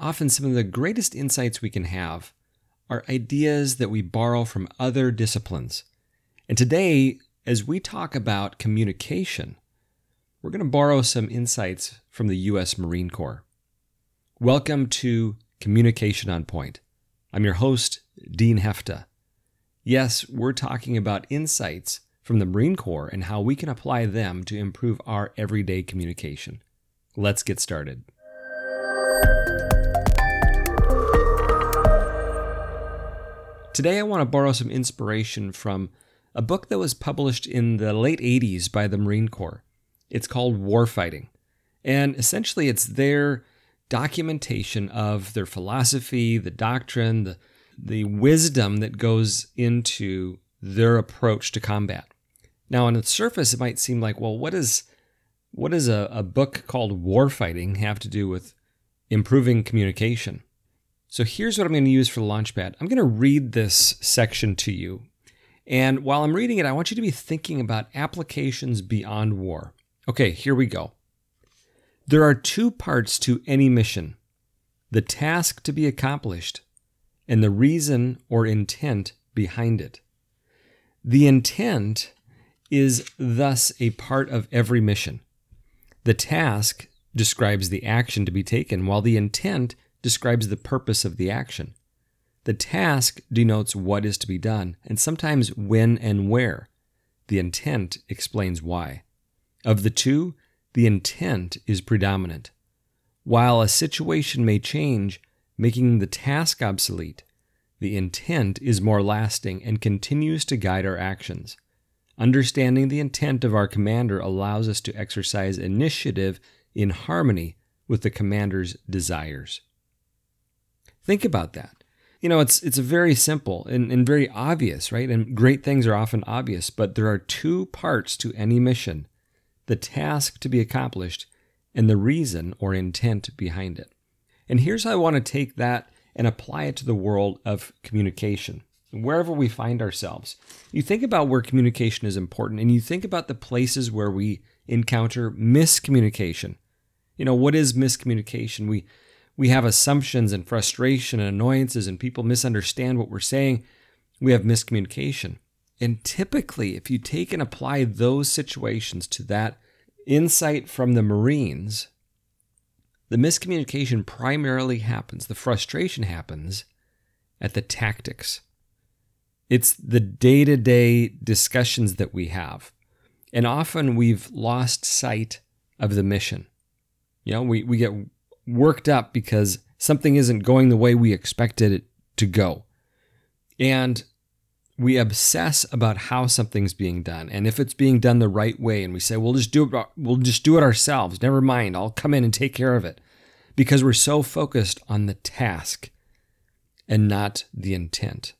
often some of the greatest insights we can have are ideas that we borrow from other disciplines. And today, as we talk about communication, we're going to borrow some insights from the U.S. Marine Corps. Welcome to Communication on Point. I'm your host, Dean Hefta. Yes, we're talking about insights from the Marine Corps and how we can apply them to improve our everyday communication. Let's get started. Today, I want to borrow some inspiration from a book that was published in the late 80s by the Marine Corps. It's called Warfighting. And essentially, it's their documentation of their philosophy, the doctrine, the, the wisdom that goes into their approach to combat. Now, on the surface, it might seem like, well, what does a, a book called Warfighting have to do with improving communication? So here's what I'm going to use for the Launchpad. I'm going to read this section to you. And while I'm reading it, I want you to be thinking about applications beyond war. Okay, here we go. There are two parts to any mission the task to be accomplished and the reason or intent behind it. The intent is thus a part of every mission. The task describes the action to be taken, while the intent describes the purpose of the action. The task denotes what is to be done, and sometimes when and where. The intent explains why. Of the two, the intent is predominant. While a situation may change, making the task obsolete, the intent is more lasting and continues to guide our actions. Understanding the intent of our commander allows us to exercise initiative in harmony with the commander's desires. Think about that. You know, it's it's very simple and, and very obvious, right? And great things are often obvious, but there are two parts to any mission the task to be accomplished and the reason or intent behind it. And here's how I want to take that and apply it to the world of communication wherever we find ourselves. You think about where communication is important and you think about the places where we encounter miscommunication. You know, what is miscommunication? We we have assumptions and frustration and annoyances and people misunderstand what we're saying. We have miscommunication. And typically, if you take and apply those situations to that insight from the Marines, the miscommunication primarily happens, the frustration happens at the tactics it's the day to day discussions that we have. And often we've lost sight of the mission. You know, we, we get worked up because something isn't going the way we expected it to go. And we obsess about how something's being done. And if it's being done the right way and we say we'll just do it we'll just do it ourselves. Never mind. I'll come in and take care of it. Because we're so focused on the task and not the intent.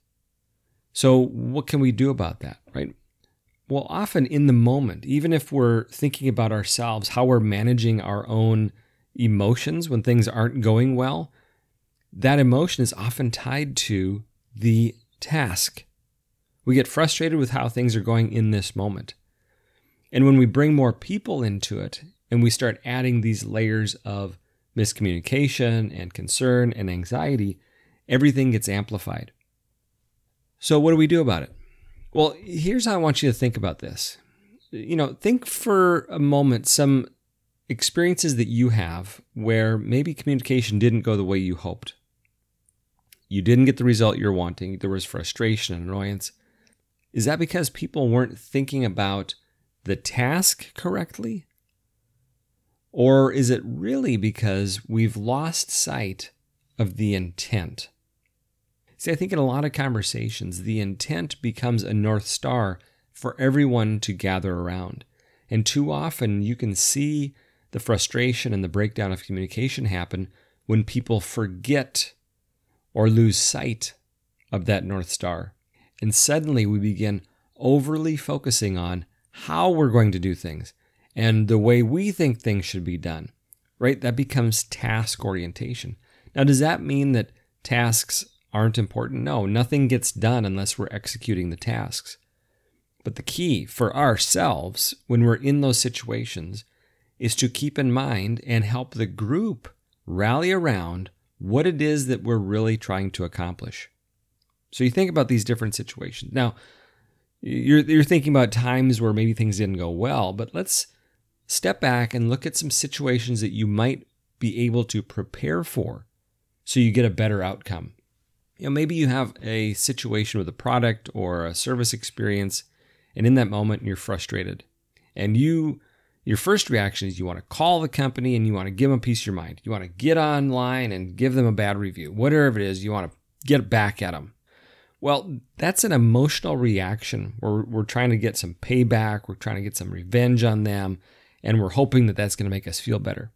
So, what can we do about that, right? Well, often in the moment, even if we're thinking about ourselves, how we're managing our own emotions when things aren't going well, that emotion is often tied to the task. We get frustrated with how things are going in this moment. And when we bring more people into it and we start adding these layers of miscommunication and concern and anxiety, everything gets amplified. So, what do we do about it? Well, here's how I want you to think about this. You know, think for a moment some experiences that you have where maybe communication didn't go the way you hoped. You didn't get the result you're wanting, there was frustration and annoyance. Is that because people weren't thinking about the task correctly? Or is it really because we've lost sight of the intent? See, I think in a lot of conversations, the intent becomes a North Star for everyone to gather around. And too often, you can see the frustration and the breakdown of communication happen when people forget or lose sight of that North Star. And suddenly we begin overly focusing on how we're going to do things and the way we think things should be done, right? That becomes task orientation. Now, does that mean that tasks aren't important? No, nothing gets done unless we're executing the tasks. But the key for ourselves when we're in those situations is to keep in mind and help the group rally around what it is that we're really trying to accomplish. So you think about these different situations. Now, you're, you're thinking about times where maybe things didn't go well, but let's step back and look at some situations that you might be able to prepare for so you get a better outcome. You know, maybe you have a situation with a product or a service experience, and in that moment you're frustrated. And you your first reaction is you want to call the company and you want to give them a piece of your mind. You want to get online and give them a bad review. Whatever it is, you want to get back at them. Well, that's an emotional reaction where we're trying to get some payback, we're trying to get some revenge on them, and we're hoping that that's going to make us feel better.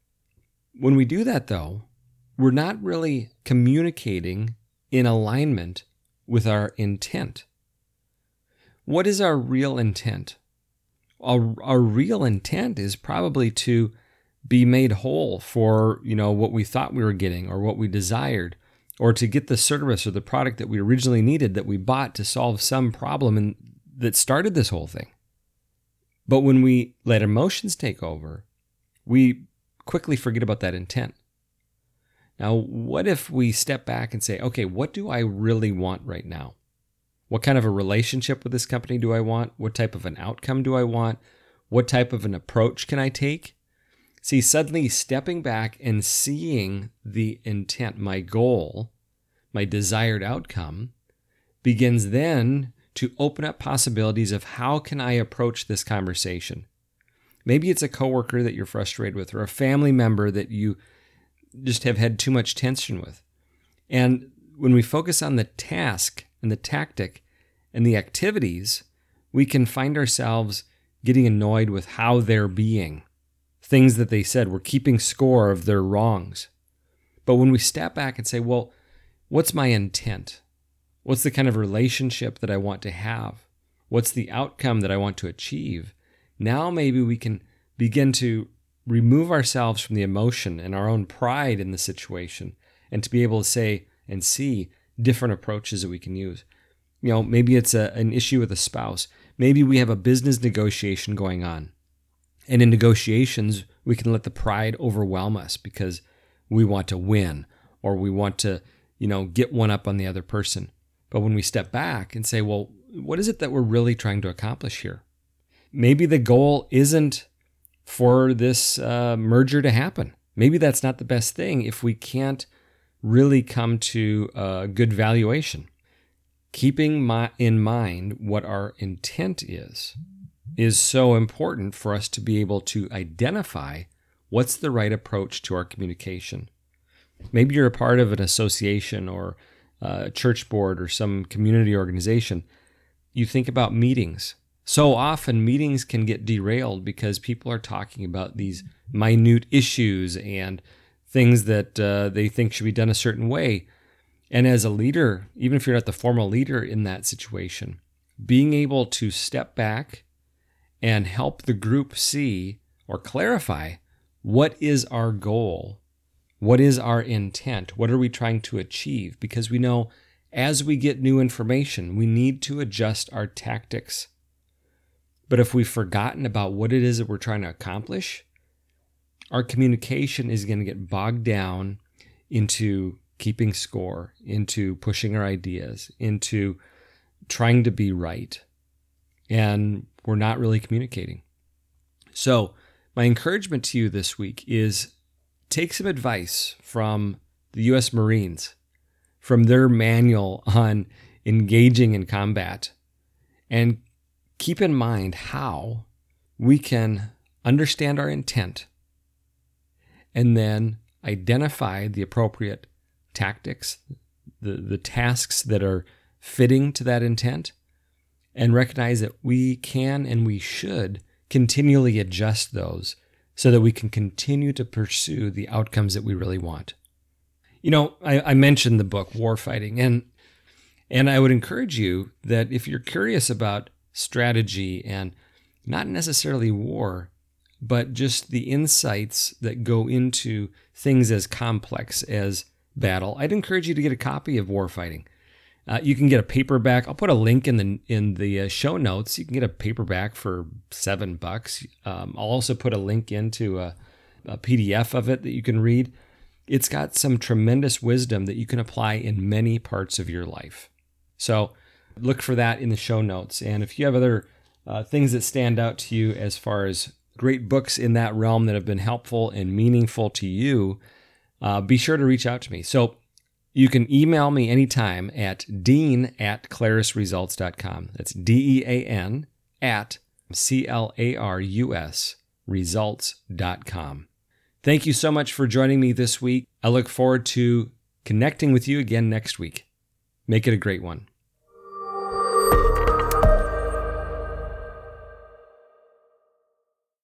When we do that, though, we're not really communicating in alignment with our intent. What is our real intent? Our, our real intent is probably to be made whole for you know what we thought we were getting or what we desired or to get the service or the product that we originally needed that we bought to solve some problem and that started this whole thing. But when we let emotions take over, we quickly forget about that intent. Now, what if we step back and say, okay, what do I really want right now? What kind of a relationship with this company do I want? What type of an outcome do I want? What type of an approach can I take? See, suddenly stepping back and seeing the intent, my goal, my desired outcome, begins then to open up possibilities of how can I approach this conversation. Maybe it's a coworker that you're frustrated with or a family member that you just have had too much tension with. And when we focus on the task and the tactic and the activities, we can find ourselves getting annoyed with how they're being things that they said. We're keeping score of their wrongs. But when we step back and say, well, what's my intent? What's the kind of relationship that I want to have? What's the outcome that I want to achieve? Now maybe we can begin to remove ourselves from the emotion and our own pride in the situation and to be able to say and see different approaches that we can use. You know, maybe it's a, an issue with a spouse. Maybe we have a business negotiation going on and in negotiations, we can let the pride overwhelm us because we want to win or we want to, you know, get one up on the other person. But when we step back and say, well, what is it that we're really trying to accomplish here? Maybe the goal isn't for this uh, merger to happen. Maybe that's not the best thing if we can't really come to a good valuation. Keeping my, in mind what our intent is is so important for us to be able to identify what's the right approach to our communication. Maybe you're a part of an association or a church board or some community organization. You think about meetings. So often, meetings can get derailed because people are talking about these minute issues and things that uh, they think should be done a certain way. And as a leader, even if you're not the formal leader in that situation, being able to step back and help the group see or clarify what is our goal? What is our intent? What are we trying to achieve? Because we know as we get new information, we need to adjust our tactics. But if we've forgotten about what it is that we're trying to accomplish, our communication is going to get bogged down into keeping score, into pushing our ideas, into trying to be right. And we're not really communicating. So, my encouragement to you this week is take some advice from the US Marines, from their manual on engaging in combat, and keep in mind how we can understand our intent and then identify the appropriate tactics, the, the tasks that are fitting to that intent, and recognize that we can and we should continually adjust those so that we can continue to pursue the outcomes that we really want. You know, I, I mentioned the book War Fighting, and and I would encourage you that if you're curious about strategy and not necessarily war, but just the insights that go into things as complex as battle, I'd encourage you to get a copy of Warfighting. Uh, you can get a paperback. I'll put a link in the in the uh, show notes. You can get a paperback for seven bucks. Um, I'll also put a link into a, a, PDF of it that you can read. it's got some tremendous wisdom that you can apply in many parts of your life. So look for that in the show notes. And if you have other uh, things that stand out to you as far as great books in that realm that have been helpful and meaningful to you, uh, be sure to reach out to me. So you can email me anytime at dean at clarusresults.com. That's D E A N at C L A R U S results.com. Thank you so much for joining me this week. I look forward to connecting with you again next week. Make it a great one.